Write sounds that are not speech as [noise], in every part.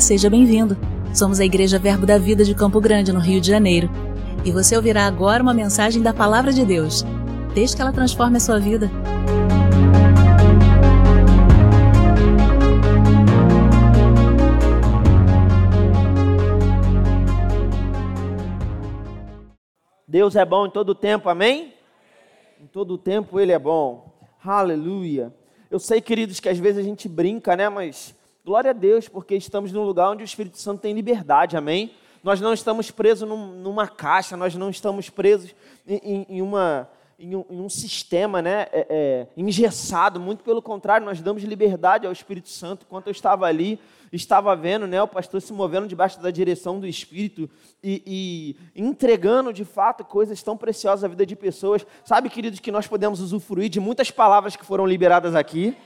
Seja bem-vindo. Somos a Igreja Verbo da Vida de Campo Grande, no Rio de Janeiro. E você ouvirá agora uma mensagem da Palavra de Deus. Desde que ela transforme a sua vida. Deus é bom em todo tempo, amém? Em todo tempo Ele é bom. Aleluia. Eu sei, queridos, que às vezes a gente brinca, né? Mas glória a Deus, porque estamos num lugar onde o Espírito Santo tem liberdade, amém? Nós não estamos presos num, numa caixa, nós não estamos presos em, em, uma, em um, em um, sistema né, é, é, engessado, muito pelo contrário, nós damos liberdade ao Espírito Santo. Enquanto eu estava ali, estava vendo né, o pastor se movendo debaixo da direção do Espírito e, e, entregando de fato coisas tão preciosas à vida de pessoas. Sabe, queridos, que nós podemos usufruir de muitas palavras que foram liberadas aqui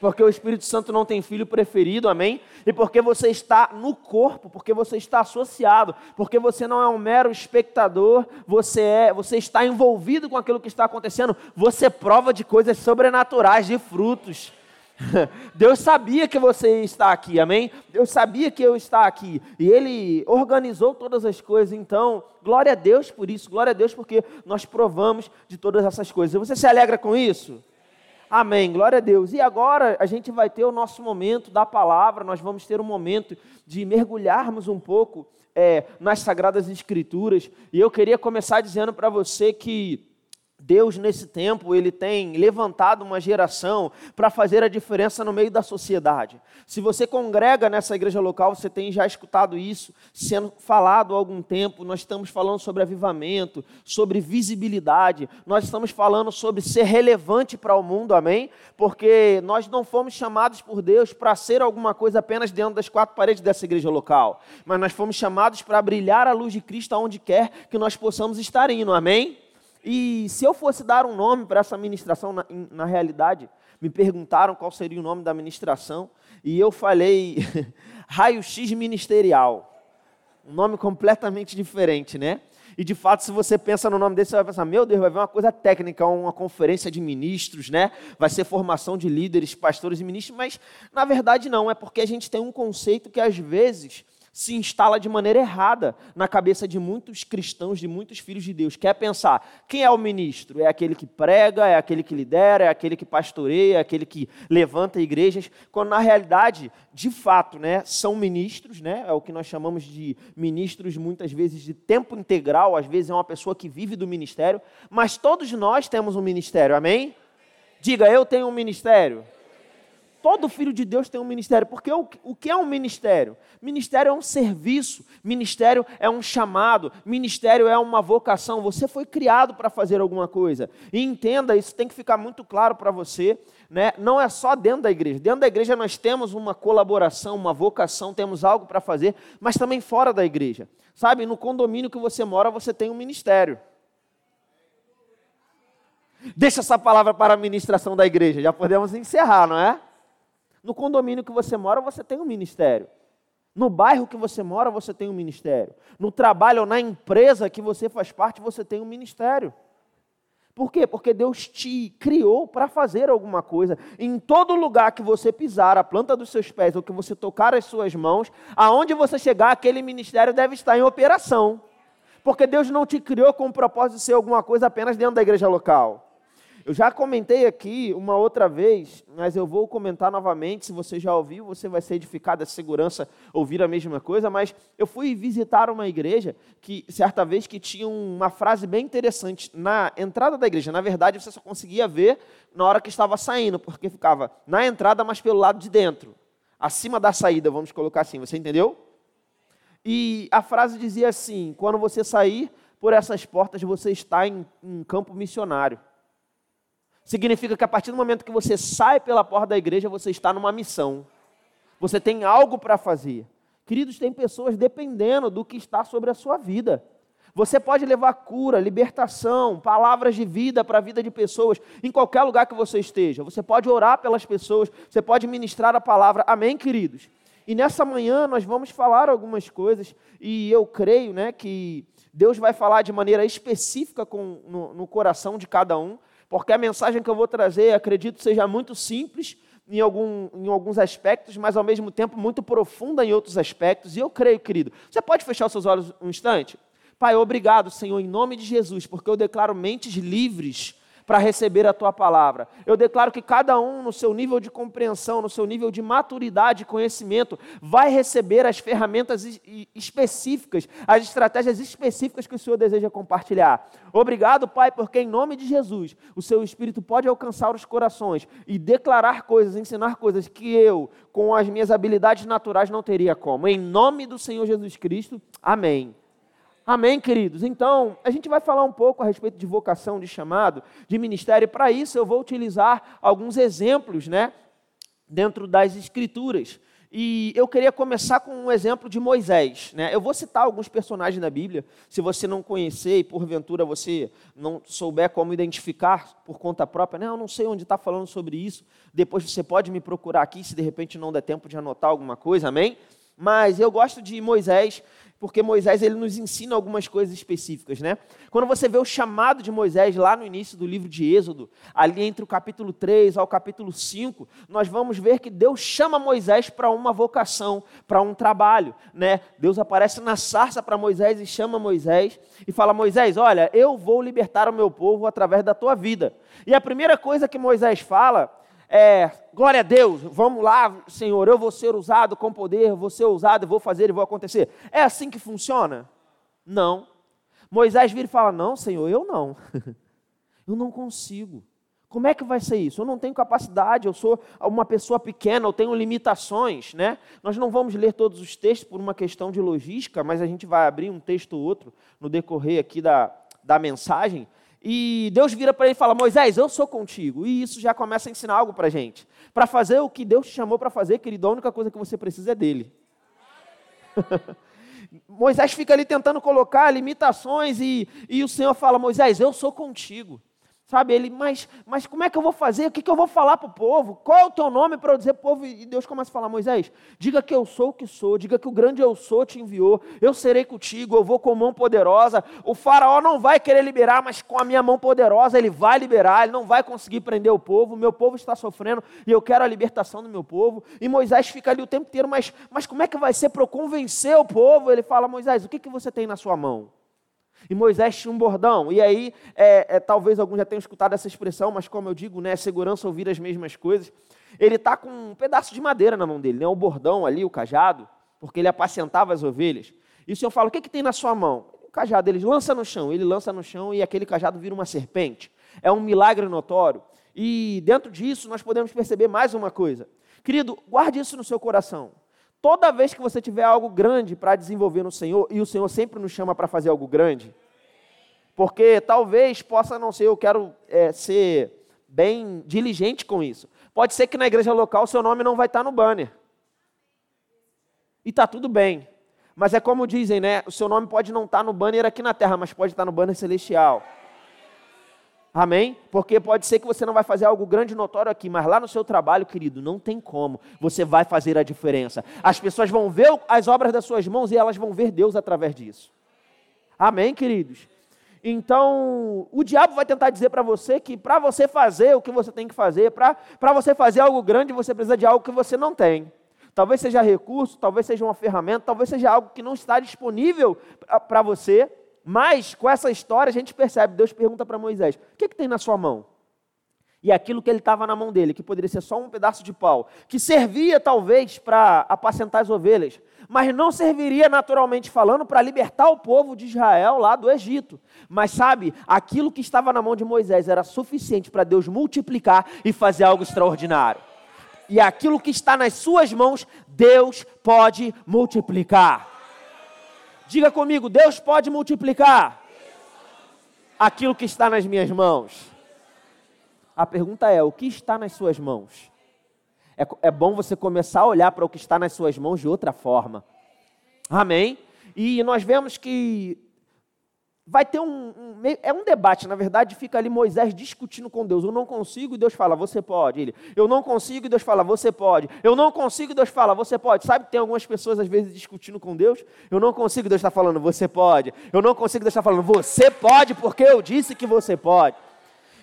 porque o Espírito Santo não tem filho preferido, amém? E porque você está no corpo, porque você está associado, porque você não é um mero espectador, você é, você está envolvido com aquilo que está acontecendo, você prova de coisas sobrenaturais, de frutos. [laughs] Deus sabia que você está aqui, amém? Deus sabia que eu está aqui. E Ele organizou todas as coisas, então, glória a Deus por isso, glória a Deus porque nós provamos de todas essas coisas. Você se alegra com isso? Amém, glória a Deus. E agora a gente vai ter o nosso momento da palavra, nós vamos ter um momento de mergulharmos um pouco é, nas Sagradas Escrituras. E eu queria começar dizendo para você que Deus, nesse tempo, ele tem levantado uma geração para fazer a diferença no meio da sociedade. Se você congrega nessa igreja local, você tem já escutado isso sendo falado há algum tempo. Nós estamos falando sobre avivamento, sobre visibilidade, nós estamos falando sobre ser relevante para o mundo, amém? Porque nós não fomos chamados por Deus para ser alguma coisa apenas dentro das quatro paredes dessa igreja local, mas nós fomos chamados para brilhar a luz de Cristo aonde quer que nós possamos estar indo, amém? E se eu fosse dar um nome para essa ministração, na, na, realidade, me perguntaram qual seria o nome da ministração, e eu falei [laughs] raio-x ministerial. Um nome completamente diferente, né? E de fato, se você pensa no nome desse, você vai pensar: meu Deus, vai ver uma coisa técnica, uma conferência de ministros, né? Vai ser formação de líderes, pastores e ministros, mas na verdade não, é porque a gente tem um conceito que às vezes se instala de maneira errada na cabeça de muitos cristãos, de muitos filhos de Deus. Quer pensar, quem é o ministro? É aquele que prega, é aquele que lidera, é aquele que pastoreia, é aquele que levanta igrejas, quando na realidade, de fato, né, são ministros, né, é o que nós chamamos de ministros muitas vezes de tempo integral, às vezes é uma pessoa que vive do ministério, mas todos nós temos um ministério, amém? Diga, eu tenho um ministério. Todo filho de Deus tem um ministério. Porque o, o que é um ministério? Ministério é um serviço, ministério é um chamado, ministério é uma vocação. Você foi criado para fazer alguma coisa. E entenda, isso tem que ficar muito claro para você. Né? Não é só dentro da igreja. Dentro da igreja nós temos uma colaboração, uma vocação, temos algo para fazer, mas também fora da igreja. Sabe, no condomínio que você mora, você tem um ministério. Deixa essa palavra para a ministração da igreja, já podemos encerrar, não é? No condomínio que você mora, você tem um ministério. No bairro que você mora, você tem um ministério. No trabalho ou na empresa que você faz parte, você tem um ministério. Por quê? Porque Deus te criou para fazer alguma coisa. Em todo lugar que você pisar, a planta dos seus pés, ou que você tocar as suas mãos, aonde você chegar, aquele ministério deve estar em operação. Porque Deus não te criou com o propósito de ser alguma coisa apenas dentro da igreja local. Eu já comentei aqui uma outra vez, mas eu vou comentar novamente. Se você já ouviu, você vai ser edificado, a segurança ouvir a mesma coisa. Mas eu fui visitar uma igreja que, certa vez, que tinha uma frase bem interessante na entrada da igreja. Na verdade, você só conseguia ver na hora que estava saindo, porque ficava na entrada, mas pelo lado de dentro, acima da saída, vamos colocar assim. Você entendeu? E a frase dizia assim: quando você sair por essas portas, você está em um campo missionário. Significa que a partir do momento que você sai pela porta da igreja, você está numa missão. Você tem algo para fazer. Queridos, tem pessoas dependendo do que está sobre a sua vida. Você pode levar cura, libertação, palavras de vida para a vida de pessoas em qualquer lugar que você esteja. Você pode orar pelas pessoas, você pode ministrar a palavra. Amém, queridos? E nessa manhã nós vamos falar algumas coisas e eu creio né, que Deus vai falar de maneira específica com, no, no coração de cada um porque a mensagem que eu vou trazer, acredito, seja muito simples em, algum, em alguns aspectos, mas ao mesmo tempo muito profunda em outros aspectos. E eu creio, querido. Você pode fechar os seus olhos um instante? Pai, obrigado, Senhor, em nome de Jesus, porque eu declaro mentes livres para receber a tua palavra. Eu declaro que cada um, no seu nível de compreensão, no seu nível de maturidade e conhecimento, vai receber as ferramentas específicas, as estratégias específicas que o Senhor deseja compartilhar. Obrigado, Pai, porque em nome de Jesus, o seu Espírito pode alcançar os corações e declarar coisas, ensinar coisas que eu, com as minhas habilidades naturais, não teria como. Em nome do Senhor Jesus Cristo, amém. Amém, queridos? Então, a gente vai falar um pouco a respeito de vocação, de chamado, de ministério. Para isso, eu vou utilizar alguns exemplos, né, dentro das Escrituras. E eu queria começar com um exemplo de Moisés. Né? Eu vou citar alguns personagens da Bíblia. Se você não conhecer e porventura você não souber como identificar por conta própria, né? eu não sei onde está falando sobre isso. Depois você pode me procurar aqui, se de repente não der tempo de anotar alguma coisa, amém? Mas eu gosto de Moisés porque Moisés ele nos ensina algumas coisas específicas, né? Quando você vê o chamado de Moisés lá no início do livro de Êxodo, ali entre o capítulo 3 ao capítulo 5, nós vamos ver que Deus chama Moisés para uma vocação, para um trabalho, né? Deus aparece na sarça para Moisés e chama Moisés e fala: "Moisés, olha, eu vou libertar o meu povo através da tua vida". E a primeira coisa que Moisés fala é, glória a Deus, vamos lá, Senhor, eu vou ser usado com poder, vou ser usado, vou fazer e vou acontecer. É assim que funciona? Não. Moisés vira e fala: Não, Senhor, eu não. [laughs] eu não consigo. Como é que vai ser isso? Eu não tenho capacidade, eu sou uma pessoa pequena, eu tenho limitações, né? Nós não vamos ler todos os textos por uma questão de logística, mas a gente vai abrir um texto ou outro no decorrer aqui da, da mensagem e Deus vira para ele e fala: Moisés, eu sou contigo. E isso já começa a ensinar algo para a gente. Para fazer o que Deus te chamou para fazer, querido, a única coisa que você precisa é dele. [laughs] Moisés fica ali tentando colocar limitações e, e o Senhor fala: Moisés, eu sou contigo. Sabe, ele, mas, mas como é que eu vou fazer? O que, que eu vou falar para o povo? Qual é o teu nome para eu dizer povo? E Deus começa a falar, Moisés, diga que eu sou o que sou, diga que o grande eu sou te enviou, eu serei contigo, eu vou com mão poderosa. O faraó não vai querer liberar, mas com a minha mão poderosa ele vai liberar, ele não vai conseguir prender o povo, meu povo está sofrendo e eu quero a libertação do meu povo. E Moisés fica ali o tempo inteiro, mas, mas como é que vai ser para eu convencer o povo? Ele fala, Moisés, o que, que você tem na sua mão? E Moisés tinha um bordão. E aí, é, é, talvez alguns já tenham escutado essa expressão, mas como eu digo, né, segurança ouvir as mesmas coisas. Ele está com um pedaço de madeira na mão dele, né, o bordão ali, o cajado, porque ele apacentava as ovelhas. E o Senhor fala: O que, que tem na sua mão? O cajado, ele lança no chão. Ele lança no chão e aquele cajado vira uma serpente. É um milagre notório. E dentro disso, nós podemos perceber mais uma coisa. Querido, guarde isso no seu coração. Toda vez que você tiver algo grande para desenvolver no Senhor, e o Senhor sempre nos chama para fazer algo grande, porque talvez possa não ser, eu quero é, ser bem diligente com isso. Pode ser que na igreja local seu nome não vai estar no banner. E está tudo bem. Mas é como dizem, né? O seu nome pode não estar no banner aqui na terra, mas pode estar no banner celestial. Amém? Porque pode ser que você não vai fazer algo grande e notório aqui, mas lá no seu trabalho, querido, não tem como. Você vai fazer a diferença. As pessoas vão ver as obras das suas mãos e elas vão ver Deus através disso. Amém, queridos? Então, o diabo vai tentar dizer para você que para você fazer o que você tem que fazer, para você fazer algo grande, você precisa de algo que você não tem. Talvez seja recurso, talvez seja uma ferramenta, talvez seja algo que não está disponível para você. Mas com essa história a gente percebe, Deus pergunta para Moisés: o que, que tem na sua mão? E aquilo que ele estava na mão dele, que poderia ser só um pedaço de pau, que servia talvez para apacentar as ovelhas, mas não serviria naturalmente falando para libertar o povo de Israel lá do Egito. Mas sabe, aquilo que estava na mão de Moisés era suficiente para Deus multiplicar e fazer algo extraordinário. E aquilo que está nas suas mãos, Deus pode multiplicar. Diga comigo, Deus pode multiplicar aquilo que está nas minhas mãos. A pergunta é: o que está nas suas mãos? É, é bom você começar a olhar para o que está nas suas mãos de outra forma. Amém? E nós vemos que vai ter um, um, é um debate, na verdade, fica ali Moisés discutindo com Deus. Eu não consigo e Deus fala, você pode. Ele, eu não consigo e Deus fala, você pode. Eu não consigo e Deus fala, você pode. Sabe que tem algumas pessoas às vezes discutindo com Deus? Eu não consigo Deus está falando, você pode. Eu não consigo Deus está falando, você pode porque eu disse que você pode.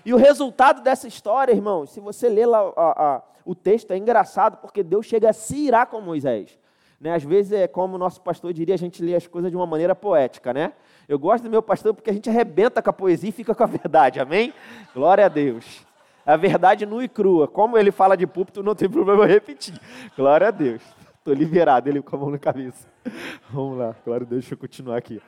E o resultado dessa história, irmãos, se você ler lá a, a, o texto, é engraçado, porque Deus chega a se irar com Moisés. Né? Às vezes é como o nosso pastor diria, a gente lê as coisas de uma maneira poética, né? Eu gosto do meu pastor porque a gente arrebenta com a poesia e fica com a [laughs] verdade, amém? Glória a Deus. A verdade nua e crua. Como ele fala de púlpito, não tem problema eu repetir. Glória a Deus. Estou liberado, ele com a mão na cabeça. Vamos lá, glória a Deus, deixa eu continuar aqui.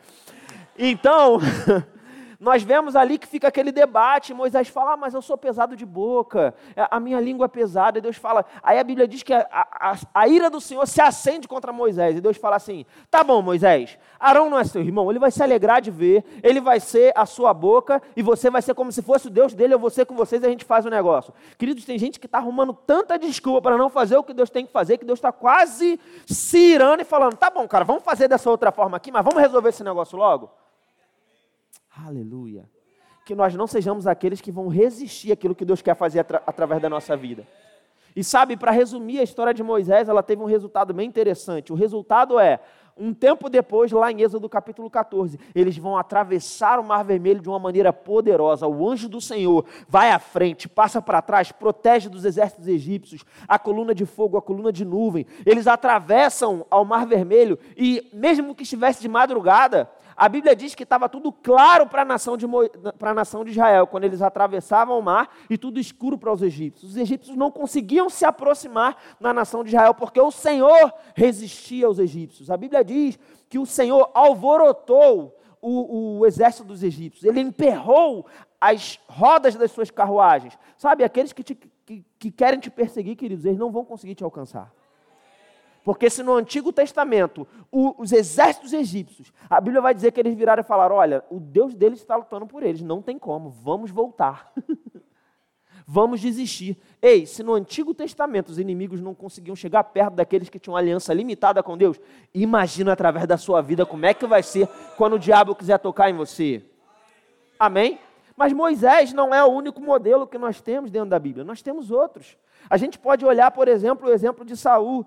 Então, [laughs] nós vemos ali que fica aquele debate. Moisés fala, ah, mas eu sou pesado de boca, é, a minha língua é pesada. E Deus fala, aí a Bíblia diz que a, a, a ira do Senhor se acende contra Moisés. E Deus fala assim: tá bom, Moisés, Arão não é seu irmão, ele vai se alegrar de ver, ele vai ser a sua boca, e você vai ser como se fosse o Deus dele, eu vou ser com vocês e a gente faz o negócio. Queridos, tem gente que está arrumando tanta desculpa para não fazer o que Deus tem que fazer, que Deus está quase se irando e falando: tá bom, cara, vamos fazer dessa outra forma aqui, mas vamos resolver esse negócio logo. Aleluia. Que nós não sejamos aqueles que vão resistir àquilo que Deus quer fazer atra através da nossa vida. E sabe, para resumir a história de Moisés, ela teve um resultado bem interessante. O resultado é, um tempo depois, lá em Êxodo capítulo 14, eles vão atravessar o Mar Vermelho de uma maneira poderosa. O anjo do Senhor vai à frente, passa para trás, protege dos exércitos egípcios, a coluna de fogo, a coluna de nuvem. Eles atravessam ao Mar Vermelho e, mesmo que estivesse de madrugada, a Bíblia diz que estava tudo claro para a nação, de nação de Israel, quando eles atravessavam o mar e tudo escuro para os egípcios. Os egípcios não conseguiam se aproximar na nação de Israel, porque o Senhor resistia aos egípcios. A Bíblia diz que o Senhor alvorotou o, o exército dos egípcios, ele emperrou as rodas das suas carruagens. Sabe, aqueles que, te, que, que querem te perseguir, queridos, eles não vão conseguir te alcançar. Porque se no Antigo Testamento o, os exércitos egípcios, a Bíblia vai dizer que eles viraram e falaram: olha, o Deus deles está lutando por eles, não tem como, vamos voltar. [laughs] vamos desistir. Ei, se no Antigo Testamento os inimigos não conseguiam chegar perto daqueles que tinham aliança limitada com Deus, imagina através da sua vida como é que vai ser quando o diabo quiser tocar em você. Amém? Mas Moisés não é o único modelo que nós temos dentro da Bíblia, nós temos outros. A gente pode olhar, por exemplo, o exemplo de Saul.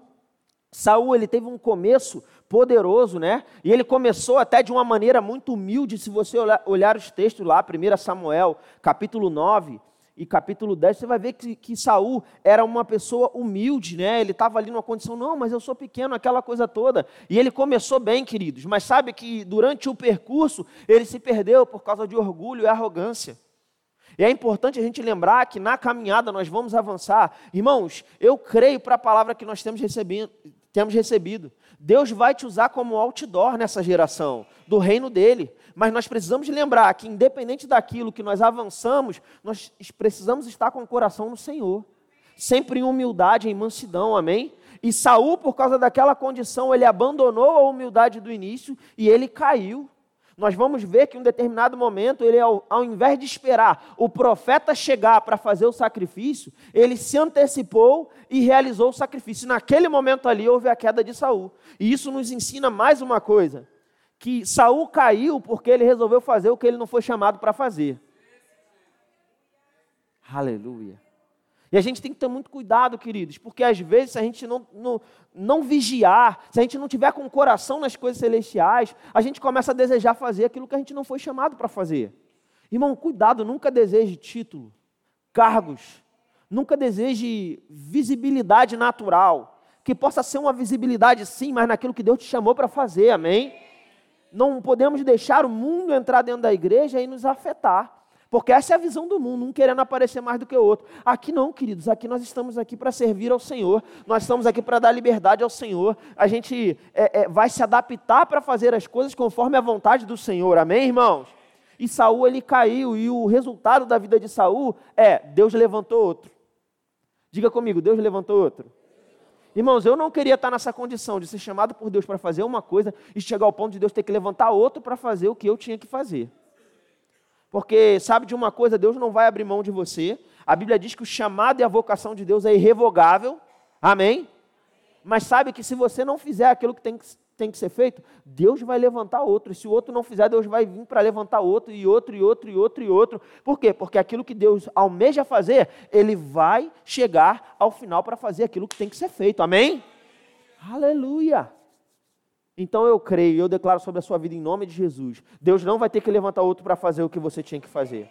Saul ele teve um começo poderoso, né? E ele começou até de uma maneira muito humilde, se você olhar, os textos lá, 1 Samuel, capítulo 9 e capítulo 10, você vai ver que, que Saul era uma pessoa humilde, né? Ele estava ali numa condição, não, mas eu sou pequeno, aquela coisa toda. E ele começou bem, queridos, mas sabe que durante o percurso ele se perdeu por causa de orgulho e arrogância. E é importante a gente lembrar que na caminhada nós vamos avançar. Irmãos, eu creio para a palavra que nós temos recebido, temos recebido. Deus vai te usar como outdoor nessa geração, do reino dele. Mas nós precisamos lembrar que, independente daquilo que nós avançamos, nós precisamos estar com o coração no Senhor. Sempre em humildade, em mansidão, amém? E Saul, por causa daquela condição, ele abandonou a humildade do início e ele caiu nós vamos ver que em um determinado momento, ele, ao, ao invés de esperar o profeta chegar para fazer o sacrifício, ele se antecipou e realizou o sacrifício. Naquele momento ali houve a queda de Saul. E isso nos ensina mais uma coisa: que Saul caiu porque ele resolveu fazer o que ele não foi chamado para fazer. Aleluia. E a gente tem que ter muito cuidado, queridos, porque às vezes, se a gente não, não, não vigiar, se a gente não tiver com o coração nas coisas celestiais, a gente começa a desejar fazer aquilo que a gente não foi chamado para fazer. Irmão, cuidado, nunca deseje título, cargos, nunca deseje visibilidade natural, que possa ser uma visibilidade sim, mas naquilo que Deus te chamou para fazer, amém? Não podemos deixar o mundo entrar dentro da igreja e nos afetar. Porque essa é a visão do mundo, um querendo aparecer mais do que o outro. Aqui não, queridos, aqui nós estamos aqui para servir ao Senhor, nós estamos aqui para dar liberdade ao Senhor. A gente é, é, vai se adaptar para fazer as coisas conforme a vontade do Senhor, amém, irmãos? E Saul ele caiu, e o resultado da vida de Saul é Deus levantou outro. Diga comigo, Deus levantou outro. Irmãos, eu não queria estar nessa condição de ser chamado por Deus para fazer uma coisa e chegar ao ponto de Deus ter que levantar outro para fazer o que eu tinha que fazer. Porque sabe de uma coisa, Deus não vai abrir mão de você. A Bíblia diz que o chamado e a vocação de Deus é irrevogável. Amém? Mas sabe que se você não fizer aquilo que tem que, tem que ser feito, Deus vai levantar outro. E se o outro não fizer, Deus vai vir para levantar outro, e outro, e outro, e outro, e outro. Por quê? Porque aquilo que Deus almeja fazer, Ele vai chegar ao final para fazer aquilo que tem que ser feito. Amém? Aleluia! Então eu creio, eu declaro sobre a sua vida em nome de Jesus. Deus não vai ter que levantar outro para fazer o que você tinha que fazer.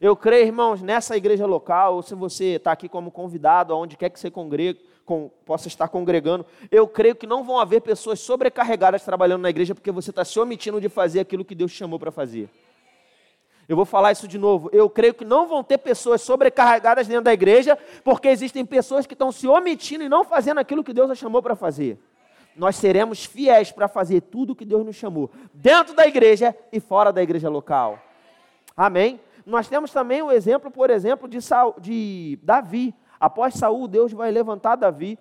Eu creio, irmãos, nessa igreja local, ou se você está aqui como convidado, aonde quer que você congregue, com, possa estar congregando, eu creio que não vão haver pessoas sobrecarregadas trabalhando na igreja porque você está se omitindo de fazer aquilo que Deus te chamou para fazer. Eu vou falar isso de novo. Eu creio que não vão ter pessoas sobrecarregadas dentro da igreja, porque existem pessoas que estão se omitindo e não fazendo aquilo que Deus a chamou para fazer. Nós seremos fiéis para fazer tudo o que Deus nos chamou, dentro da igreja e fora da igreja local. Amém? Nós temos também o exemplo, por exemplo, de, Saul, de Davi. Após Saul, Deus vai levantar Davi.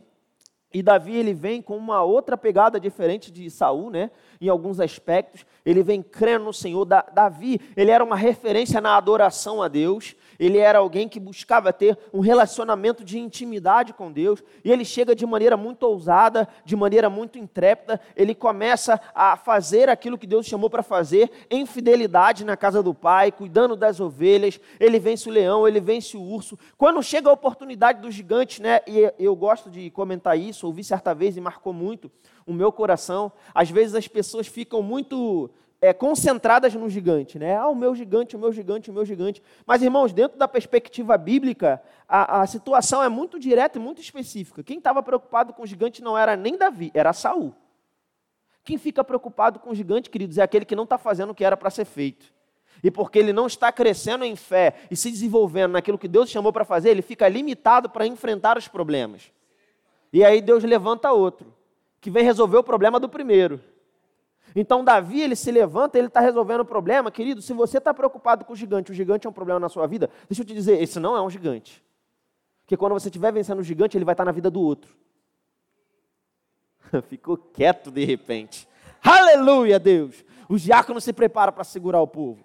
E Davi ele vem com uma outra pegada diferente de Saul, né? Em alguns aspectos, ele vem crendo no Senhor. Davi, ele era uma referência na adoração a Deus ele era alguém que buscava ter um relacionamento de intimidade com Deus, e ele chega de maneira muito ousada, de maneira muito intrépida, ele começa a fazer aquilo que Deus chamou para fazer, em fidelidade na casa do pai, cuidando das ovelhas, ele vence o leão, ele vence o urso. Quando chega a oportunidade do gigante, né, e eu gosto de comentar isso, ouvi certa vez e marcou muito o meu coração, às vezes as pessoas ficam muito é, concentradas no gigante, né? Ah, o meu gigante, o meu gigante, o meu gigante. Mas, irmãos, dentro da perspectiva bíblica, a, a situação é muito direta e muito específica. Quem estava preocupado com o gigante não era nem Davi, era Saul. Quem fica preocupado com o gigante, queridos, é aquele que não está fazendo o que era para ser feito. E porque ele não está crescendo em fé e se desenvolvendo naquilo que Deus chamou para fazer, ele fica limitado para enfrentar os problemas. E aí Deus levanta outro, que vem resolver o problema do primeiro. Então Davi, ele se levanta, ele está resolvendo o problema. Querido, se você está preocupado com o gigante, o gigante é um problema na sua vida, deixa eu te dizer, esse não é um gigante. Porque quando você estiver vencendo o gigante, ele vai estar tá na vida do outro. [laughs] Ficou quieto de repente. Aleluia, Deus! Os diáconos se preparam para segurar o povo.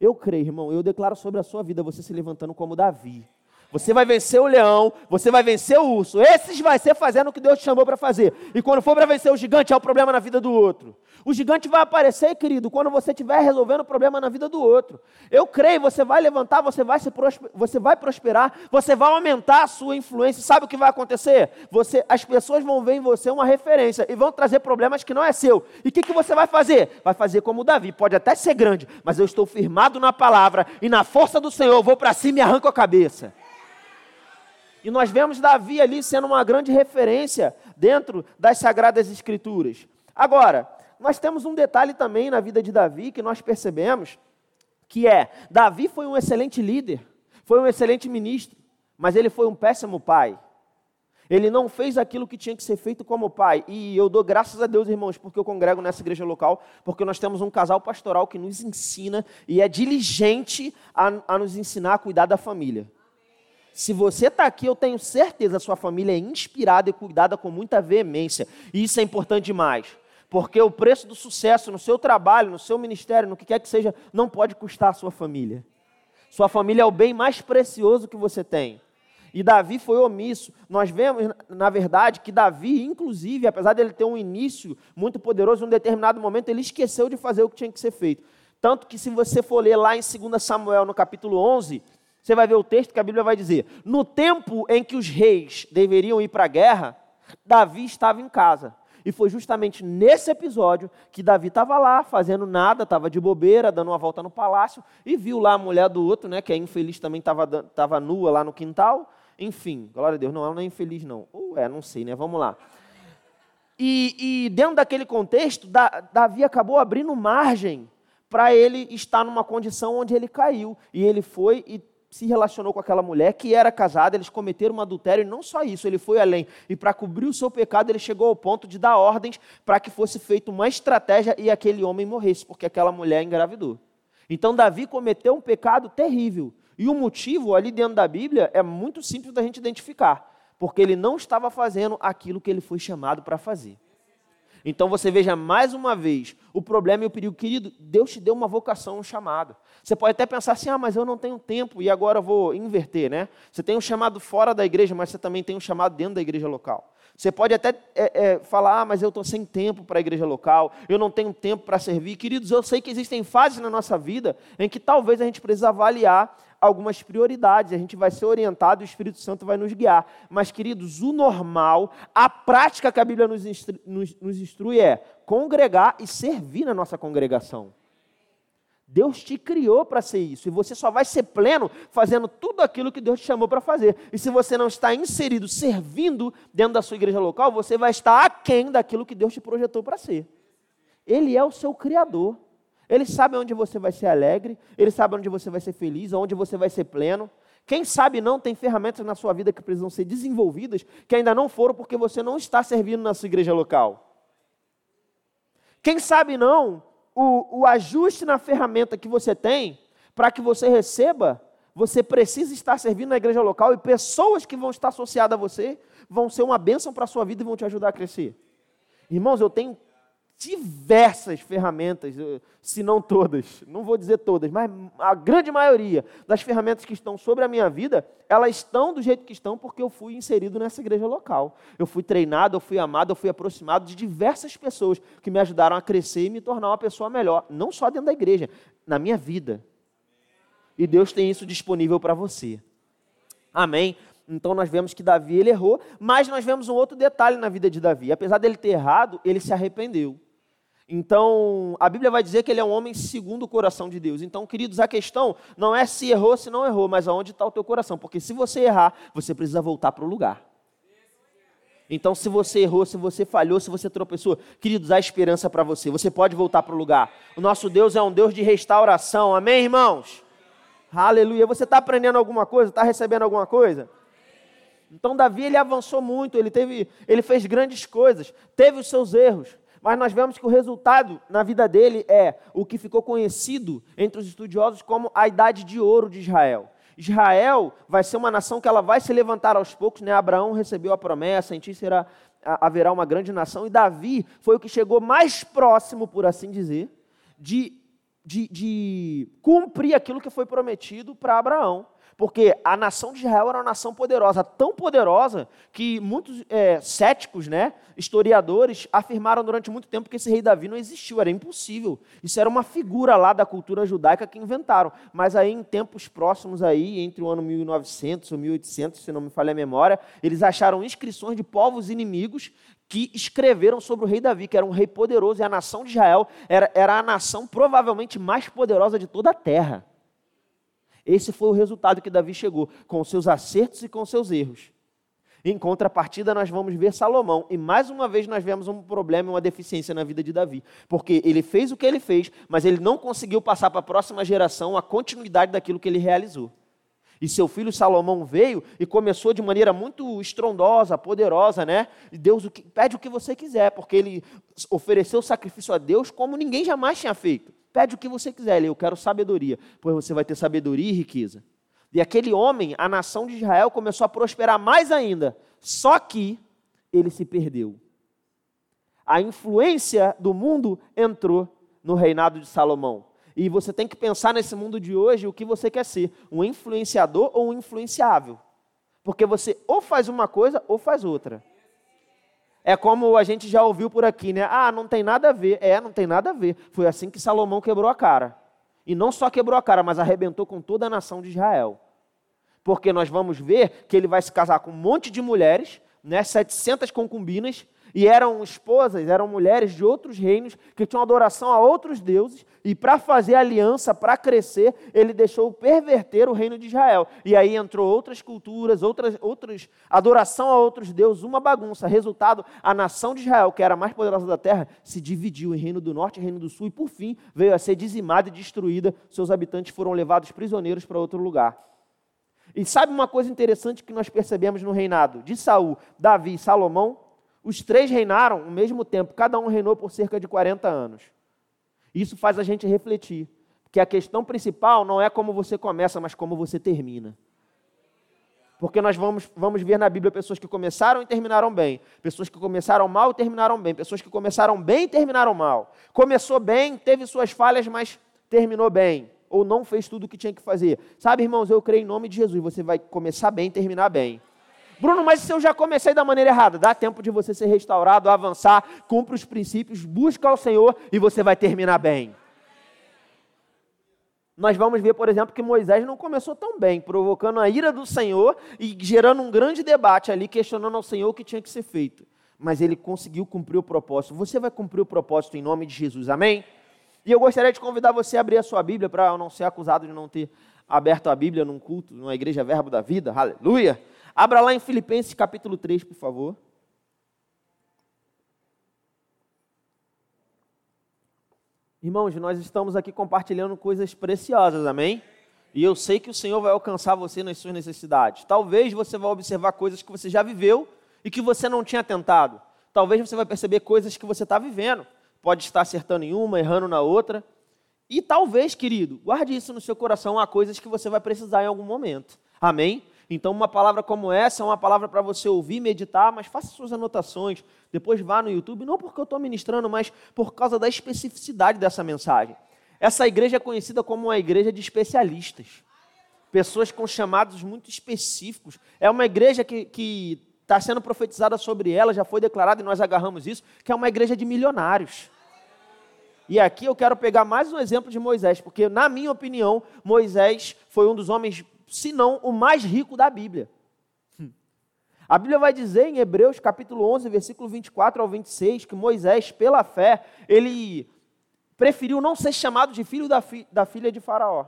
Eu creio, irmão, eu declaro sobre a sua vida você se levantando como Davi. Você vai vencer o leão, você vai vencer o urso. Esses vai ser fazendo o que Deus te chamou para fazer. E quando for para vencer o gigante, é o problema na vida do outro. O gigante vai aparecer, querido, quando você estiver resolvendo o problema na vida do outro. Eu creio, você vai levantar, você vai, se você vai prosperar, você vai aumentar a sua influência. Sabe o que vai acontecer? Você, as pessoas vão ver em você uma referência e vão trazer problemas que não é seu. E o que, que você vai fazer? Vai fazer como Davi. Pode até ser grande, mas eu estou firmado na palavra e na força do Senhor. Eu vou para cima e arranco a cabeça. E nós vemos Davi ali sendo uma grande referência dentro das Sagradas Escrituras. Agora, nós temos um detalhe também na vida de Davi que nós percebemos, que é, Davi foi um excelente líder, foi um excelente ministro, mas ele foi um péssimo pai. Ele não fez aquilo que tinha que ser feito como pai. E eu dou graças a Deus, irmãos, porque eu congrego nessa igreja local, porque nós temos um casal pastoral que nos ensina e é diligente a, a nos ensinar a cuidar da família. Se você está aqui, eu tenho certeza sua família é inspirada e cuidada com muita veemência. E isso é importante demais. Porque o preço do sucesso no seu trabalho, no seu ministério, no que quer que seja, não pode custar a sua família. Sua família é o bem mais precioso que você tem. E Davi foi omisso. Nós vemos, na verdade, que Davi, inclusive, apesar dele ter um início muito poderoso, em um determinado momento, ele esqueceu de fazer o que tinha que ser feito. Tanto que, se você for ler lá em 2 Samuel, no capítulo 11, você vai ver o texto que a Bíblia vai dizer: No tempo em que os reis deveriam ir para a guerra, Davi estava em casa. E foi justamente nesse episódio que Davi estava lá, fazendo nada, estava de bobeira, dando uma volta no palácio, e viu lá a mulher do outro, né, que é infeliz também, estava nua lá no quintal. Enfim, glória a Deus, não, ela não é infeliz, não. Ou é, não sei, né? Vamos lá. E, e dentro daquele contexto, Davi acabou abrindo margem para ele estar numa condição onde ele caiu. E ele foi e se relacionou com aquela mulher que era casada, eles cometeram um adultério, e não só isso, ele foi além. E para cobrir o seu pecado, ele chegou ao ponto de dar ordens para que fosse feita uma estratégia e aquele homem morresse, porque aquela mulher engravidou. Então, Davi cometeu um pecado terrível. E o motivo ali dentro da Bíblia é muito simples da gente identificar, porque ele não estava fazendo aquilo que ele foi chamado para fazer. Então você veja mais uma vez o problema e o perigo. Querido, Deus te deu uma vocação, um chamado. Você pode até pensar assim, ah, mas eu não tenho tempo e agora eu vou inverter, né? Você tem um chamado fora da igreja, mas você também tem um chamado dentro da igreja local. Você pode até é, é, falar, ah, mas eu estou sem tempo para a igreja local, eu não tenho tempo para servir. Queridos, eu sei que existem fases na nossa vida em que talvez a gente precisa avaliar algumas prioridades, a gente vai ser orientado e o Espírito Santo vai nos guiar. Mas, queridos, o normal, a prática que a Bíblia nos nos, nos instrui é congregar e servir na nossa congregação. Deus te criou para ser isso. E você só vai ser pleno fazendo tudo aquilo que Deus te chamou para fazer. E se você não está inserido, servindo dentro da sua igreja local, você vai estar aquém daquilo que Deus te projetou para ser. Ele é o seu Criador. Ele sabe onde você vai ser alegre, ele sabe onde você vai ser feliz, onde você vai ser pleno. Quem sabe não tem ferramentas na sua vida que precisam ser desenvolvidas, que ainda não foram porque você não está servindo na sua igreja local. Quem sabe não o, o ajuste na ferramenta que você tem para que você receba, você precisa estar servindo na igreja local e pessoas que vão estar associadas a você vão ser uma bênção para a sua vida e vão te ajudar a crescer. Irmãos, eu tenho diversas ferramentas, se não todas, não vou dizer todas, mas a grande maioria das ferramentas que estão sobre a minha vida, elas estão do jeito que estão porque eu fui inserido nessa igreja local. Eu fui treinado, eu fui amado, eu fui aproximado de diversas pessoas que me ajudaram a crescer e me tornar uma pessoa melhor, não só dentro da igreja, na minha vida. E Deus tem isso disponível para você. Amém. Então nós vemos que Davi ele errou, mas nós vemos um outro detalhe na vida de Davi. Apesar dele ter errado, ele se arrependeu. Então, a Bíblia vai dizer que ele é um homem segundo o coração de Deus. Então, queridos, a questão não é se errou, se não errou, mas aonde está o teu coração. Porque se você errar, você precisa voltar para o lugar. Então, se você errou, se você falhou, se você tropeçou, queridos, há esperança para você. Você pode voltar para o lugar. O nosso Deus é um Deus de restauração. Amém, irmãos? Aleluia. Você está aprendendo alguma coisa? Está recebendo alguma coisa? Então, Davi, ele avançou muito, ele, teve, ele fez grandes coisas, teve os seus erros, mas nós vemos que o resultado na vida dele é o que ficou conhecido entre os estudiosos como a idade de ouro de Israel. Israel vai ser uma nação que ela vai se levantar aos poucos, né? Abraão recebeu a promessa, em ti será, haverá uma grande nação, e Davi foi o que chegou mais próximo, por assim dizer, de, de, de cumprir aquilo que foi prometido para Abraão. Porque a nação de Israel era uma nação poderosa, tão poderosa que muitos é, céticos, né, historiadores, afirmaram durante muito tempo que esse rei Davi não existiu, era impossível. Isso era uma figura lá da cultura judaica que inventaram. Mas aí, em tempos próximos, aí, entre o ano 1900 ou 1800, se não me falha a memória, eles acharam inscrições de povos inimigos que escreveram sobre o rei Davi, que era um rei poderoso, e a nação de Israel era, era a nação provavelmente mais poderosa de toda a terra. Esse foi o resultado que Davi chegou, com seus acertos e com seus erros. Em contrapartida, nós vamos ver Salomão, e mais uma vez nós vemos um problema, uma deficiência na vida de Davi, porque ele fez o que ele fez, mas ele não conseguiu passar para a próxima geração a continuidade daquilo que ele realizou. E seu filho Salomão veio e começou de maneira muito estrondosa, poderosa, né? E Deus pede o que você quiser, porque ele ofereceu sacrifício a Deus como ninguém jamais tinha feito. Pede o que você quiser, ele, eu quero sabedoria, pois você vai ter sabedoria e riqueza. E aquele homem, a nação de Israel, começou a prosperar mais ainda. Só que ele se perdeu. A influência do mundo entrou no reinado de Salomão. E você tem que pensar nesse mundo de hoje o que você quer ser: um influenciador ou um influenciável. Porque você ou faz uma coisa ou faz outra. É como a gente já ouviu por aqui, né? Ah, não tem nada a ver. É, não tem nada a ver. Foi assim que Salomão quebrou a cara. E não só quebrou a cara, mas arrebentou com toda a nação de Israel. Porque nós vamos ver que ele vai se casar com um monte de mulheres, né? 700 concubinas, e eram esposas, eram mulheres de outros reinos que tinham adoração a outros deuses, e para fazer aliança, para crescer, ele deixou perverter o reino de Israel. E aí entrou outras culturas, outras, outras adoração a outros deuses, uma bagunça. Resultado, a nação de Israel, que era a mais poderosa da terra, se dividiu em reino do norte e reino do sul, e por fim veio a ser dizimada e destruída. Seus habitantes foram levados prisioneiros para outro lugar. E sabe uma coisa interessante que nós percebemos no reinado de Saul, Davi e Salomão? Os três reinaram ao mesmo tempo, cada um reinou por cerca de 40 anos. Isso faz a gente refletir, que a questão principal não é como você começa, mas como você termina. Porque nós vamos, vamos ver na Bíblia pessoas que começaram e terminaram bem, pessoas que começaram mal e terminaram bem, pessoas que começaram bem e terminaram mal. Começou bem, teve suas falhas, mas terminou bem, ou não fez tudo o que tinha que fazer. Sabe, irmãos, eu creio em nome de Jesus, você vai começar bem e terminar bem. Bruno, mas se eu já comecei da maneira errada, dá tempo de você ser restaurado, avançar, cumpre os princípios, busca ao Senhor e você vai terminar bem. Nós vamos ver, por exemplo, que Moisés não começou tão bem, provocando a ira do Senhor e gerando um grande debate ali, questionando ao Senhor o que tinha que ser feito. Mas ele conseguiu cumprir o propósito. Você vai cumprir o propósito em nome de Jesus, amém? E eu gostaria de convidar você a abrir a sua Bíblia para eu não ser acusado de não ter aberto a Bíblia num culto, numa igreja Verbo da Vida. Aleluia! Abra lá em Filipenses capítulo 3, por favor. Irmãos, nós estamos aqui compartilhando coisas preciosas, amém? E eu sei que o Senhor vai alcançar você nas suas necessidades. Talvez você vá observar coisas que você já viveu e que você não tinha tentado. Talvez você vai perceber coisas que você está vivendo. Pode estar acertando em uma, errando na outra. E talvez, querido, guarde isso no seu coração, há coisas que você vai precisar em algum momento. Amém? Então, uma palavra como essa é uma palavra para você ouvir, meditar, mas faça suas anotações. Depois vá no YouTube, não porque eu estou ministrando, mas por causa da especificidade dessa mensagem. Essa igreja é conhecida como uma igreja de especialistas. Pessoas com chamados muito específicos. É uma igreja que está sendo profetizada sobre ela, já foi declarado e nós agarramos isso, que é uma igreja de milionários. E aqui eu quero pegar mais um exemplo de Moisés, porque, na minha opinião, Moisés foi um dos homens se não o mais rico da Bíblia. A Bíblia vai dizer em Hebreus capítulo 11, versículo 24 ao 26, que Moisés, pela fé, ele preferiu não ser chamado de filho da, fi, da filha de Faraó.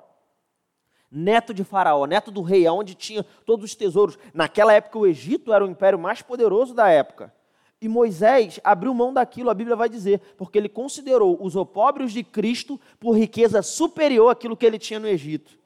Neto de Faraó, neto do rei, aonde tinha todos os tesouros. Naquela época, o Egito era o império mais poderoso da época. E Moisés abriu mão daquilo, a Bíblia vai dizer, porque ele considerou os opóbrios de Cristo por riqueza superior àquilo que ele tinha no Egito.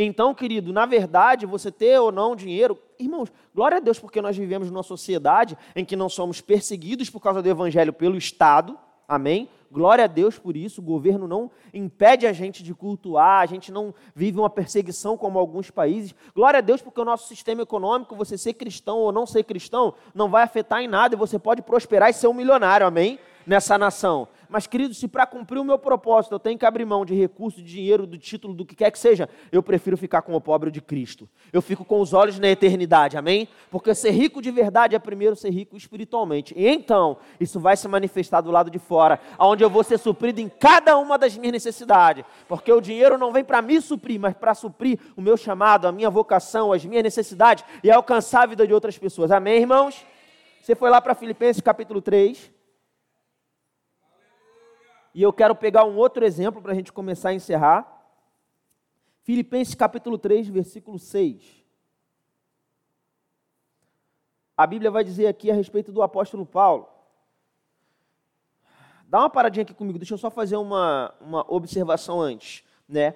Então, querido, na verdade, você ter ou não dinheiro, irmãos, glória a Deus, porque nós vivemos numa sociedade em que não somos perseguidos por causa do Evangelho pelo Estado, amém? Glória a Deus por isso, o governo não impede a gente de cultuar, a gente não vive uma perseguição como alguns países. Glória a Deus porque o nosso sistema econômico, você ser cristão ou não ser cristão, não vai afetar em nada e você pode prosperar e ser um milionário, amém? Nessa nação. Mas, querido, se para cumprir o meu propósito eu tenho que abrir mão de recurso, de dinheiro, do título, do que quer que seja, eu prefiro ficar com o pobre de Cristo. Eu fico com os olhos na eternidade, amém? Porque ser rico de verdade é primeiro ser rico espiritualmente. E então, isso vai se manifestar do lado de fora, onde eu vou ser suprido em cada uma das minhas necessidades. Porque o dinheiro não vem para me suprir, mas para suprir o meu chamado, a minha vocação, as minhas necessidades e alcançar a vida de outras pessoas. Amém, irmãos? Você foi lá para Filipenses capítulo 3. E eu quero pegar um outro exemplo para a gente começar a encerrar. Filipenses capítulo 3, versículo 6. A Bíblia vai dizer aqui a respeito do apóstolo Paulo. Dá uma paradinha aqui comigo, deixa eu só fazer uma, uma observação antes. Né?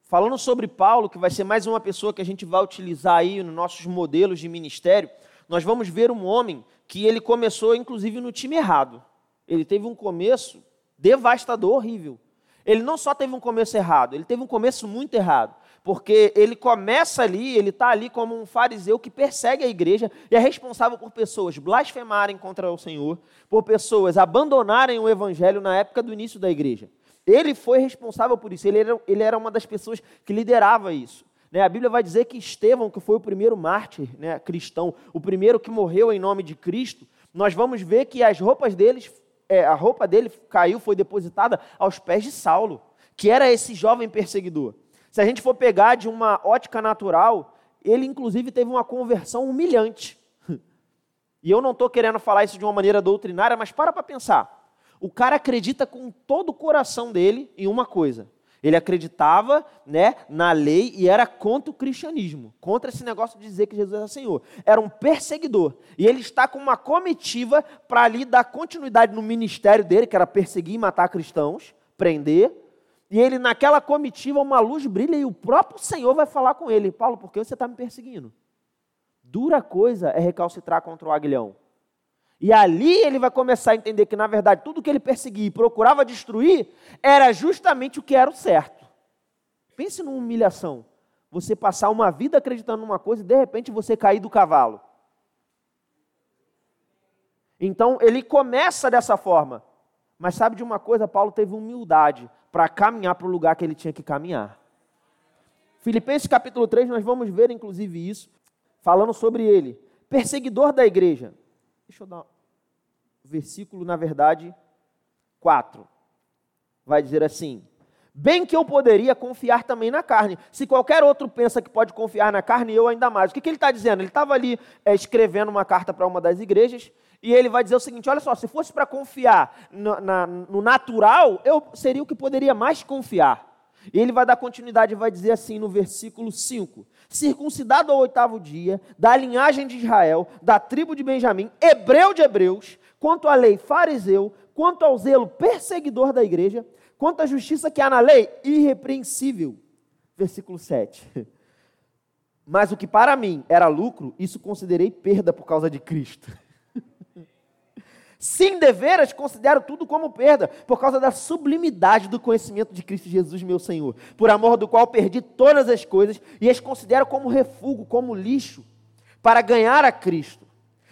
Falando sobre Paulo, que vai ser mais uma pessoa que a gente vai utilizar aí nos nossos modelos de ministério, nós vamos ver um homem que ele começou, inclusive, no time errado. Ele teve um começo devastador, horrível. Ele não só teve um começo errado, ele teve um começo muito errado. Porque ele começa ali, ele está ali como um fariseu que persegue a igreja e é responsável por pessoas blasfemarem contra o Senhor, por pessoas abandonarem o evangelho na época do início da igreja. Ele foi responsável por isso, ele era, ele era uma das pessoas que liderava isso. Né? A Bíblia vai dizer que Estevão, que foi o primeiro mártir né, cristão, o primeiro que morreu em nome de Cristo, nós vamos ver que as roupas deles é, a roupa dele caiu, foi depositada aos pés de Saulo, que era esse jovem perseguidor. Se a gente for pegar de uma ótica natural, ele inclusive teve uma conversão humilhante. [laughs] E eu não estou querendo falar isso de uma maneira doutrinária, mas para para pensar. O cara acredita com todo o coração dele em uma coisa: ele acreditava né, na lei e era contra o cristianismo, contra esse negócio de dizer que Jesus é Senhor. Era um perseguidor. E ele está com uma comitiva para ali dar continuidade no ministério dele, que era perseguir e matar cristãos, prender. E ele, naquela comitiva, uma luz brilha e o próprio Senhor vai falar com ele: Paulo, por que você está me perseguindo? Dura coisa é recalcitrar contra o aguilhão. E ali ele vai começar a entender que, na verdade, tudo que ele perseguia e procurava destruir era justamente o que era o certo. Pense numa humilhação. Você passar uma vida acreditando numa coisa e de repente você cair do cavalo. Então ele começa dessa forma. Mas sabe de uma coisa? Paulo teve humildade para caminhar para o lugar que ele tinha que caminhar. Filipenses capítulo 3, nós vamos ver inclusive isso, falando sobre ele. Perseguidor da igreja. Deixa eu dar versículo, na verdade, 4. Vai dizer assim: Bem que eu poderia confiar também na carne. Se qualquer outro pensa que pode confiar na carne, eu ainda mais. O que, que ele está dizendo? Ele estava ali é, escrevendo uma carta para uma das igrejas, E ele vai dizer o seguinte: olha só, se fosse para confiar no, na, no natural, eu seria o que poderia mais confiar. E ele vai dar continuidade e vai dizer assim no versículo 5: Circuncidado ao oitavo dia, da linhagem de Israel, da tribo de Benjamim, hebreu de hebreus, quanto à lei fariseu, quanto ao zelo perseguidor da igreja, quanto à justiça que há na lei, irrepreensível. Versículo 7. [laughs] Mas o que para mim era lucro, isso considerei perda por causa de Cristo. Sim, deveras, considero tudo como perda, por causa da sublimidade do conhecimento de Cristo Jesus, meu Senhor, por amor do qual perdi todas as coisas e as considero como refúgio, como lixo, para ganhar a Cristo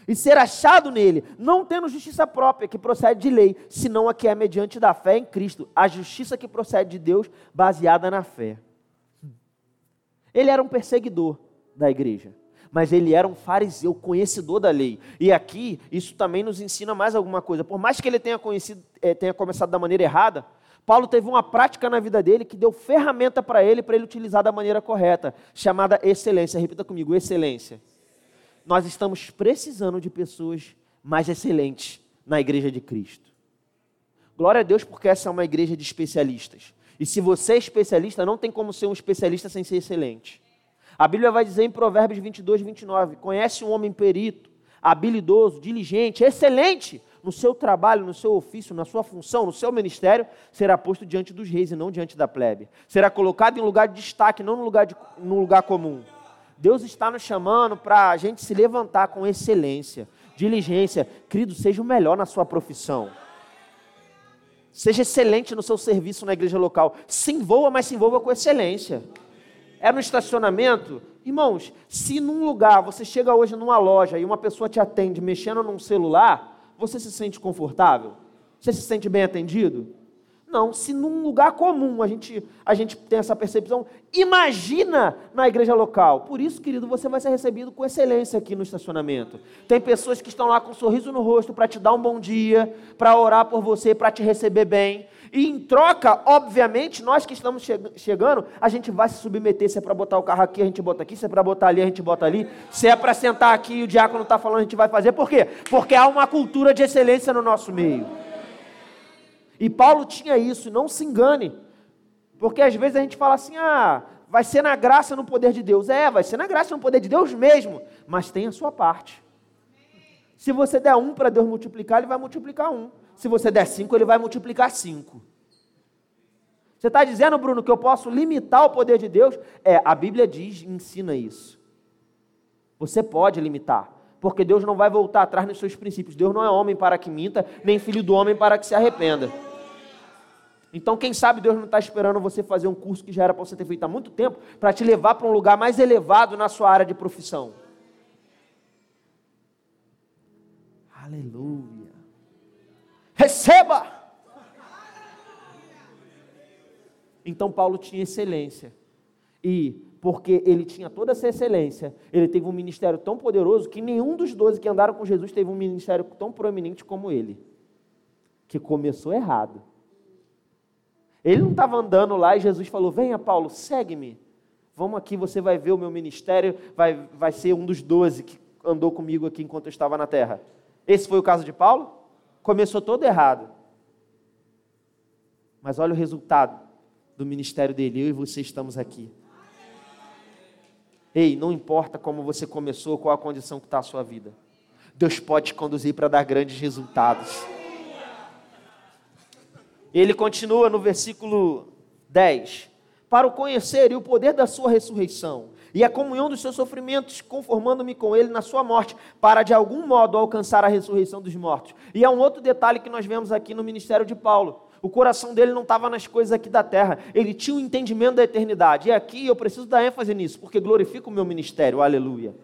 e ser achado nele, não tendo justiça própria que procede de lei, senão a que é mediante da fé em Cristo, a justiça que procede de Deus, baseada na fé. Ele era um perseguidor da igreja mas ele era um fariseu, conhecedor da lei. E aqui, isso também nos ensina mais alguma coisa. Por mais que ele tenha, conhecido, é, tenha começado da maneira errada, Paulo teve uma prática na vida dele que deu ferramenta para ele, para ele utilizar da maneira correta, chamada excelência. Repita comigo, excelência. Nós estamos precisando de pessoas mais excelentes na igreja de Cristo. Glória a Deus, porque essa é uma igreja de especialistas. E se você é especialista, não tem como ser um especialista sem ser excelente. A Bíblia vai dizer em Provérbios 22, 29: Conhece um homem perito, habilidoso, diligente, excelente no seu trabalho, no seu ofício, na sua função, no seu ministério, será posto diante dos reis e não diante da plebe. Será colocado em lugar de destaque, não no lugar, de, no lugar comum. Deus está nos chamando para a gente se levantar com excelência, diligência. Querido, seja o melhor na sua profissão. Seja excelente no seu serviço na igreja local. Se envolva, mas se envolva com excelência é no estacionamento. Irmãos, se num lugar você chega hoje numa loja e uma pessoa te atende mexendo num celular, você se sente confortável? Você se sente bem atendido? Não, se num lugar comum a gente, a gente tem essa percepção, imagina na igreja local. Por isso, querido, você vai ser recebido com excelência aqui no estacionamento. Tem pessoas que estão lá com um sorriso no rosto para te dar um bom dia, para orar por você, para te receber bem. E em troca, obviamente, nós que estamos che chegando, a gente vai se submeter. Se é para botar o carro aqui, a gente bota aqui. Se é para botar ali, a gente bota ali. Se é para sentar aqui e o diácono está falando, a gente vai fazer. Por quê? Porque há uma cultura de excelência no nosso meio. E Paulo tinha isso, não se engane. Porque às vezes a gente fala assim, ah, vai ser na graça no poder de Deus. É, vai ser na graça no poder de Deus mesmo. Mas tem a sua parte. Se você der um para Deus multiplicar, Ele vai multiplicar um. Se você der cinco, Ele vai multiplicar cinco. Você está dizendo, Bruno, que eu posso limitar o poder de Deus? É, a Bíblia diz, ensina isso. Você pode limitar, porque Deus não vai voltar atrás nos seus princípios. Deus não é homem para que minta, nem filho do homem para que se arrependa. Então, quem sabe Deus não está esperando você fazer um curso que já era para você ter feito há muito tempo, para te levar para um lugar mais elevado na sua área de profissão. Aleluia. Receba! Então Paulo tinha excelência. E porque ele tinha toda essa excelência, ele teve um ministério tão poderoso que nenhum dos doze que andaram com Jesus teve um ministério tão proeminente como ele, que começou errado. Ele não estava andando lá e Jesus falou: Venha, Paulo, segue-me. Vamos aqui, você vai ver o meu ministério, vai, vai ser um dos doze que andou comigo aqui enquanto eu estava na terra. Esse foi o caso de Paulo? Começou todo errado. Mas olha o resultado do ministério dele. Eu e você estamos aqui. Ei, não importa como você começou, qual a condição que está a sua vida. Deus pode te conduzir para dar grandes resultados. Ele continua no versículo 10. Para o conhecer e o poder da sua ressurreição e a comunhão dos seus sofrimentos, conformando-me com ele na sua morte, para de algum modo alcançar a ressurreição dos mortos. E é um outro detalhe que nós vemos aqui no ministério de Paulo. O coração dele não estava nas coisas aqui da terra, ele tinha o um entendimento da eternidade. E aqui eu preciso dar ênfase nisso, porque glorifica o meu ministério, aleluia.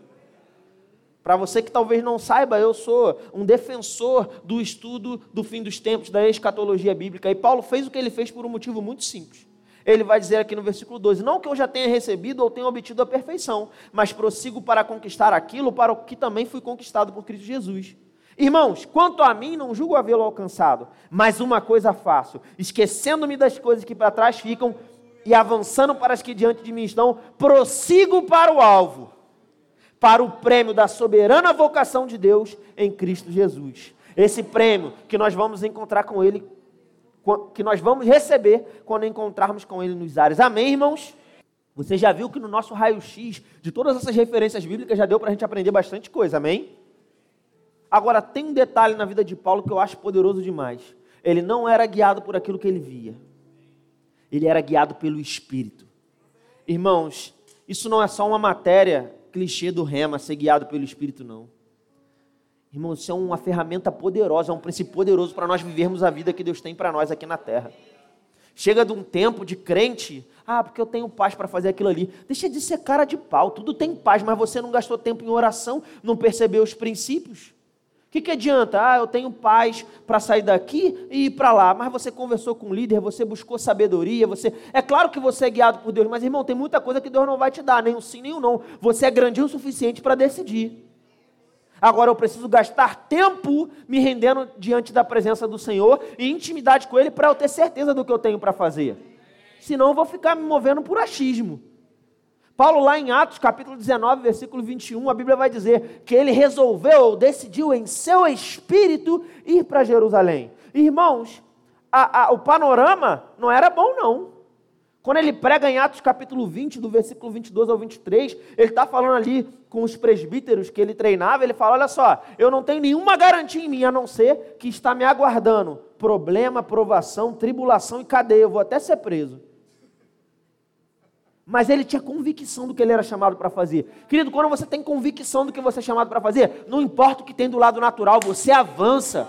Para você que talvez não saiba, eu sou um defensor do estudo do fim dos tempos, da escatologia bíblica. E Paulo fez o que ele fez por um motivo muito simples ele vai dizer aqui no versículo 12: Não que eu já tenha recebido ou tenha obtido a perfeição, mas prossigo para conquistar aquilo para o que também fui conquistado por Cristo Jesus. Irmãos, quanto a mim, não julgo havê-lo alcançado, mas uma coisa faço, esquecendo-me das coisas que para trás ficam e avançando para as que diante de mim estão, prossigo para o alvo, para o prêmio da soberana vocação de Deus em Cristo Jesus. Esse prêmio que nós vamos encontrar com Ele, que nós vamos receber quando encontrarmos com Ele nos ares. Amém, irmãos? Você já viu que no nosso raio-x de todas essas referências bíblicas já deu para a gente aprender bastante coisa, amém? Agora, tem um detalhe na vida de Paulo que eu acho poderoso demais. Ele não era guiado por aquilo que ele via, ele era guiado pelo Espírito. Irmãos, isso não é só uma matéria clichê do rema, ser guiado pelo Espírito, não. Irmãos, isso é uma ferramenta poderosa, é um princípio poderoso para nós vivermos a vida que Deus tem para nós aqui na terra. Chega de um tempo de crente ah, porque eu tenho paz para fazer aquilo ali. Deixa de ser cara de pau. Tudo tem paz, mas você não gastou tempo em oração, não percebeu os princípios. O que, que adianta? Ah, eu tenho paz para sair daqui e ir para lá. Mas você conversou com o líder, você buscou sabedoria, você. É claro que você é guiado por Deus, mas irmão, tem muita coisa que Deus não vai te dar, nem um sim, nem um não. Você é grandinho o suficiente para decidir. Agora eu preciso gastar tempo me rendendo diante da presença do Senhor e intimidade com Ele para eu ter certeza do que eu tenho para fazer senão eu vou ficar me movendo por achismo. Paulo, lá em Atos, capítulo 19, versículo 21, a Bíblia vai dizer que ele resolveu, decidiu em seu espírito ir para Jerusalém. Irmãos, a, a, o panorama não era bom, não. Quando ele prega em Atos capítulo 20, do versículo 22 ao 23, ele está falando ali com os presbíteros que ele treinava, ele fala, olha só, eu não tenho nenhuma garantia em mim, a não ser que está me aguardando problema, provação, tribulação e cadeia, eu vou até ser preso. Mas ele tinha convicção do que ele era chamado para fazer. Querido, quando você tem convicção do que você é chamado para fazer, não importa o que tem do lado natural, você avança.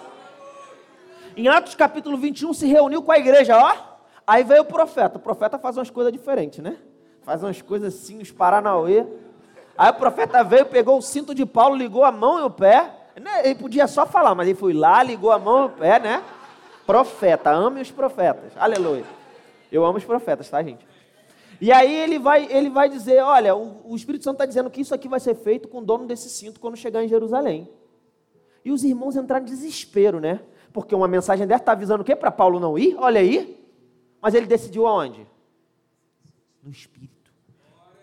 Em Atos capítulo 21 se reuniu com a igreja, ó. Aí veio o profeta. O profeta faz umas coisas diferentes, né? Faz umas coisas assim, os Paranauê. Aí o profeta veio, pegou o cinto de Paulo, ligou a mão e o pé. Né, ele podia só falar, mas ele foi lá, ligou a mão e o pé, né? Profeta, ame os profetas. Aleluia. Eu amo os profetas, tá, gente? E aí ele vai, ele vai dizer: olha, o, o Espírito Santo está dizendo que isso aqui vai ser feito com o dono desse cinto quando chegar em Jerusalém. E os irmãos entraram em desespero, né? Porque uma mensagem dessa está avisando o quê? Para Paulo não ir? Olha aí. Mas ele decidiu aonde? No Espírito.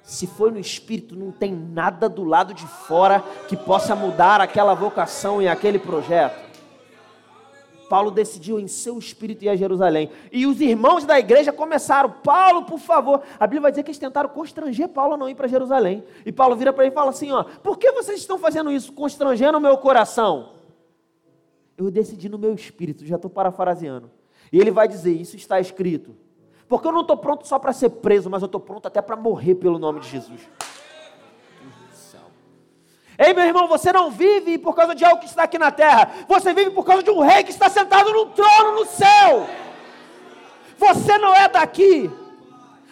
Se foi no Espírito, não tem nada do lado de fora que possa mudar aquela vocação e aquele projeto. Paulo decidiu em seu espírito ir a Jerusalém. E os irmãos da igreja começaram, Paulo, por favor. A Bíblia vai dizer que eles tentaram constranger Paulo a não ir para Jerusalém. E Paulo vira para ele e fala assim: ó, por que vocês estão fazendo isso? Constrangendo o meu coração. Eu decidi no meu espírito, já estou parafraseando. E ele vai dizer: Isso está escrito. Porque eu não estou pronto só para ser preso, mas eu estou pronto até para morrer pelo nome de Jesus. Ei, meu irmão, você não vive por causa de algo que está aqui na terra. Você vive por causa de um rei que está sentado no trono no céu. Você não é daqui.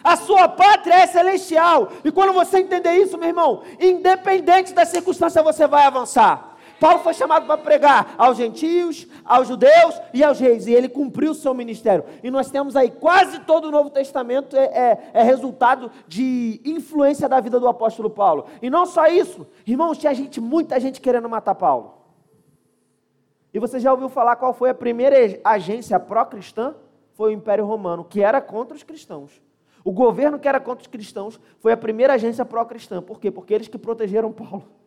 A sua pátria é celestial. E quando você entender isso, meu irmão, independente da circunstância, você vai avançar. Paulo foi chamado para pregar aos gentios, aos judeus e aos reis, e ele cumpriu o seu ministério. E nós temos aí quase todo o Novo Testamento é, é, é resultado de influência da vida do apóstolo Paulo. E não só isso, irmãos, tinha gente, muita gente querendo matar Paulo. E você já ouviu falar qual foi a primeira agência pró-cristã? Foi o Império Romano, que era contra os cristãos. O governo que era contra os cristãos foi a primeira agência pró-cristã. Por quê? Porque eles que protegeram Paulo.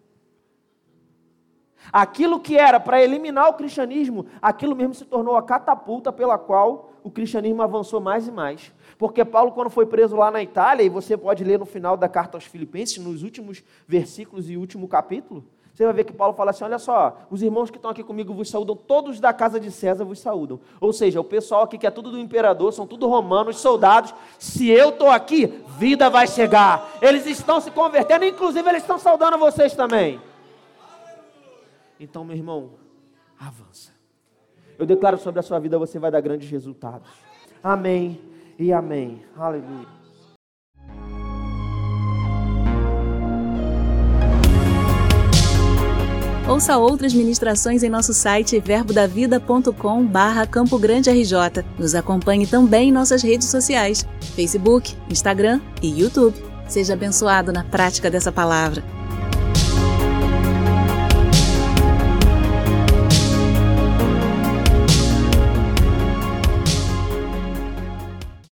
Aquilo que era para eliminar o cristianismo, aquilo mesmo se tornou a catapulta pela qual o cristianismo avançou mais e mais. Porque Paulo, quando foi preso lá na Itália, e você pode ler no final da carta aos Filipenses, nos últimos versículos e último capítulo, você vai ver que Paulo fala assim: olha só, os irmãos que estão aqui comigo vos saúdam, todos da casa de César vos saúdam. Ou seja, o pessoal aqui que é tudo do imperador, são tudo romanos, soldados. Se eu estou aqui, vida vai chegar. Eles estão se convertendo, inclusive eles estão saudando vocês também. Então, meu irmão, avança. Eu declaro sobre a sua vida, você vai dar grandes resultados. Amém e amém. Aleluia. Ouça outras ministrações em nosso site verbodavida.com barra Campo Grande RJ. Nos acompanhe também em nossas redes sociais, Facebook, Instagram e YouTube. Seja abençoado na prática dessa palavra.